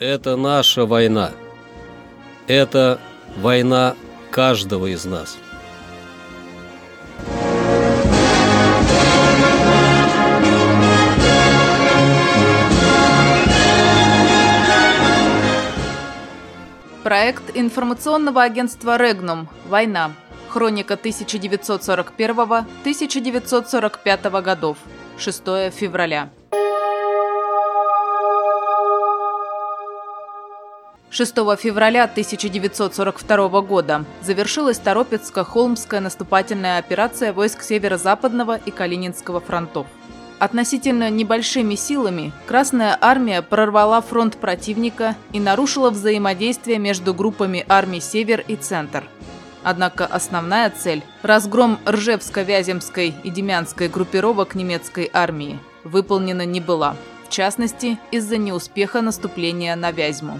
Это наша война. Это война каждого из нас. Проект информационного агентства «Регнум. Война. Хроника 1941-1945 годов. 6 февраля. 6 февраля 1942 года завершилась Торопецко-Холмская наступательная операция войск Северо-Западного и Калининского фронтов. Относительно небольшими силами Красная Армия прорвала фронт противника и нарушила взаимодействие между группами армий «Север» и «Центр». Однако основная цель – разгром Ржевско-Вяземской и Демянской группировок немецкой армии – выполнена не была, в частности, из-за неуспеха наступления на Вязьму.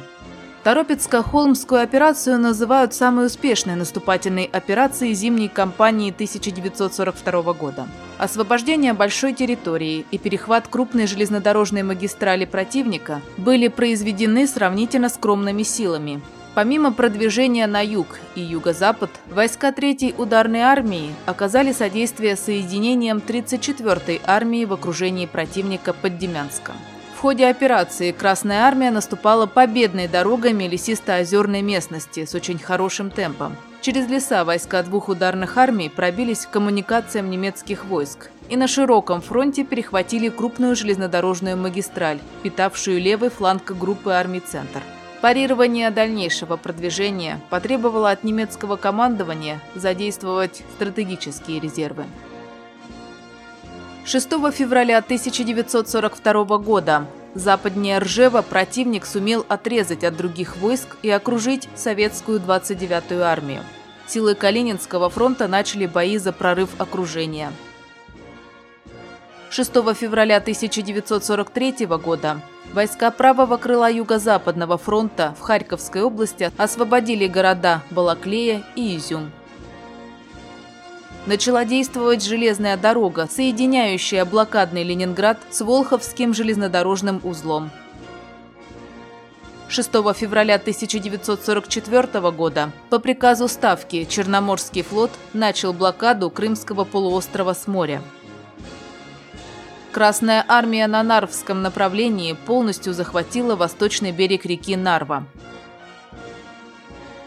Торопецко-Холмскую операцию называют самой успешной наступательной операцией зимней кампании 1942 года. Освобождение большой территории и перехват крупной железнодорожной магистрали противника были произведены сравнительно скромными силами. Помимо продвижения на юг и юго-запад, войска 3-й ударной армии оказали содействие соединениям 34-й армии в окружении противника под Демянском. В ходе операции Красная Армия наступала победной дорогами лесисто-озерной местности с очень хорошим темпом. Через леса войска двух ударных армий пробились к коммуникациям немецких войск и на широком фронте перехватили крупную железнодорожную магистраль, питавшую левый фланг группы армий «Центр». Парирование дальнейшего продвижения потребовало от немецкого командования задействовать стратегические резервы. 6 февраля 1942 года западнее Ржева противник сумел отрезать от других войск и окружить советскую 29-ю армию. Силы Калининского фронта начали бои за прорыв окружения. 6 февраля 1943 года войска правого крыла Юго-Западного фронта в Харьковской области освободили города Балаклея и Изюм начала действовать железная дорога, соединяющая блокадный Ленинград с Волховским железнодорожным узлом. 6 февраля 1944 года по приказу Ставки Черноморский флот начал блокаду Крымского полуострова с моря. Красная армия на Нарвском направлении полностью захватила восточный берег реки Нарва.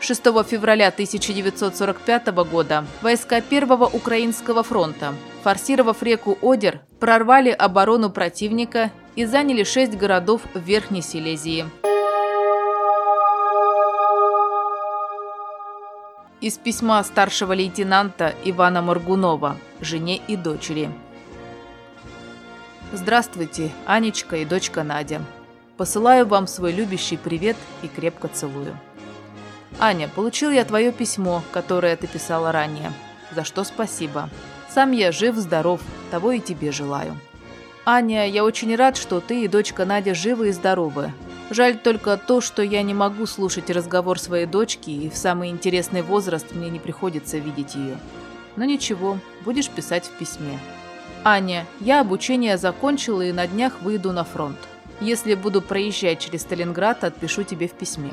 6 февраля 1945 года войска Первого Украинского фронта, форсировав реку Одер, прорвали оборону противника и заняли шесть городов в Верхней Силезии. Из письма старшего лейтенанта Ивана Моргунова, жене и дочери. Здравствуйте, Анечка и дочка Надя. Посылаю вам свой любящий привет и крепко целую. «Аня, получил я твое письмо, которое ты писала ранее. За что спасибо. Сам я жив-здоров, того и тебе желаю». «Аня, я очень рад, что ты и дочка Надя живы и здоровы. Жаль только то, что я не могу слушать разговор своей дочки, и в самый интересный возраст мне не приходится видеть ее. Но ничего, будешь писать в письме. Аня, я обучение закончила и на днях выйду на фронт. Если буду проезжать через Сталинград, отпишу тебе в письме.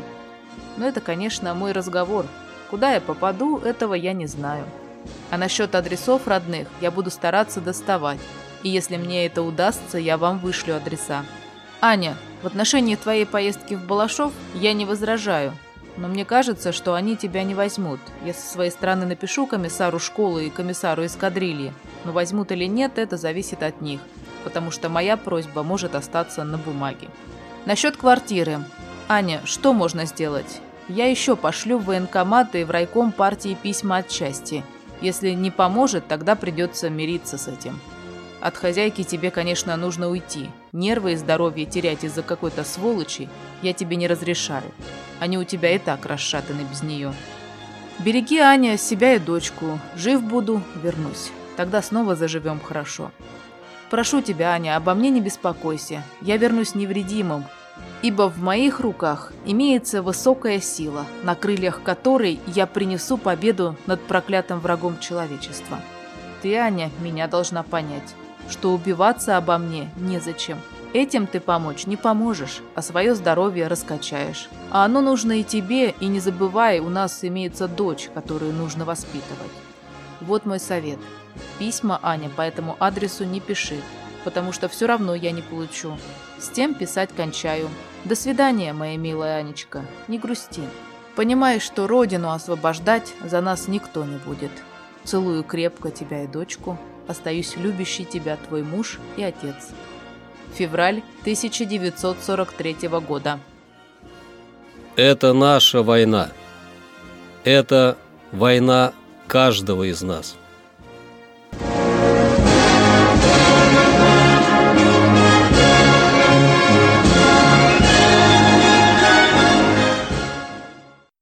Но это, конечно, мой разговор. Куда я попаду, этого я не знаю. А насчет адресов родных я буду стараться доставать. И если мне это удастся, я вам вышлю адреса. Аня, в отношении твоей поездки в Балашов я не возражаю. Но мне кажется, что они тебя не возьмут. Я со своей стороны напишу комиссару школы и комиссару эскадрильи. Но возьмут или нет, это зависит от них. Потому что моя просьба может остаться на бумаге. Насчет квартиры. Аня, что можно сделать? Я еще пошлю в военкоматы и в райком партии письма от части. Если не поможет, тогда придется мириться с этим. От хозяйки тебе, конечно, нужно уйти. Нервы и здоровье терять из-за какой-то сволочи я тебе не разрешаю. Они у тебя и так расшатаны без нее. Береги, Аня, себя и дочку. Жив буду, вернусь. Тогда снова заживем хорошо. Прошу тебя, Аня, обо мне не беспокойся. Я вернусь невредимым, ибо в моих руках имеется высокая сила, на крыльях которой я принесу победу над проклятым врагом человечества. Ты, Аня, меня должна понять, что убиваться обо мне незачем. Этим ты помочь не поможешь, а свое здоровье раскачаешь. А оно нужно и тебе, и не забывай, у нас имеется дочь, которую нужно воспитывать. Вот мой совет. Письма, Аня, по этому адресу не пиши, потому что все равно я не получу. С тем писать кончаю. До свидания, моя милая Анечка, не грусти. Понимаешь, что родину освобождать за нас никто не будет. Целую крепко тебя и дочку. Остаюсь любящий тебя твой муж и отец. Февраль 1943 года. Это наша война. Это война каждого из нас.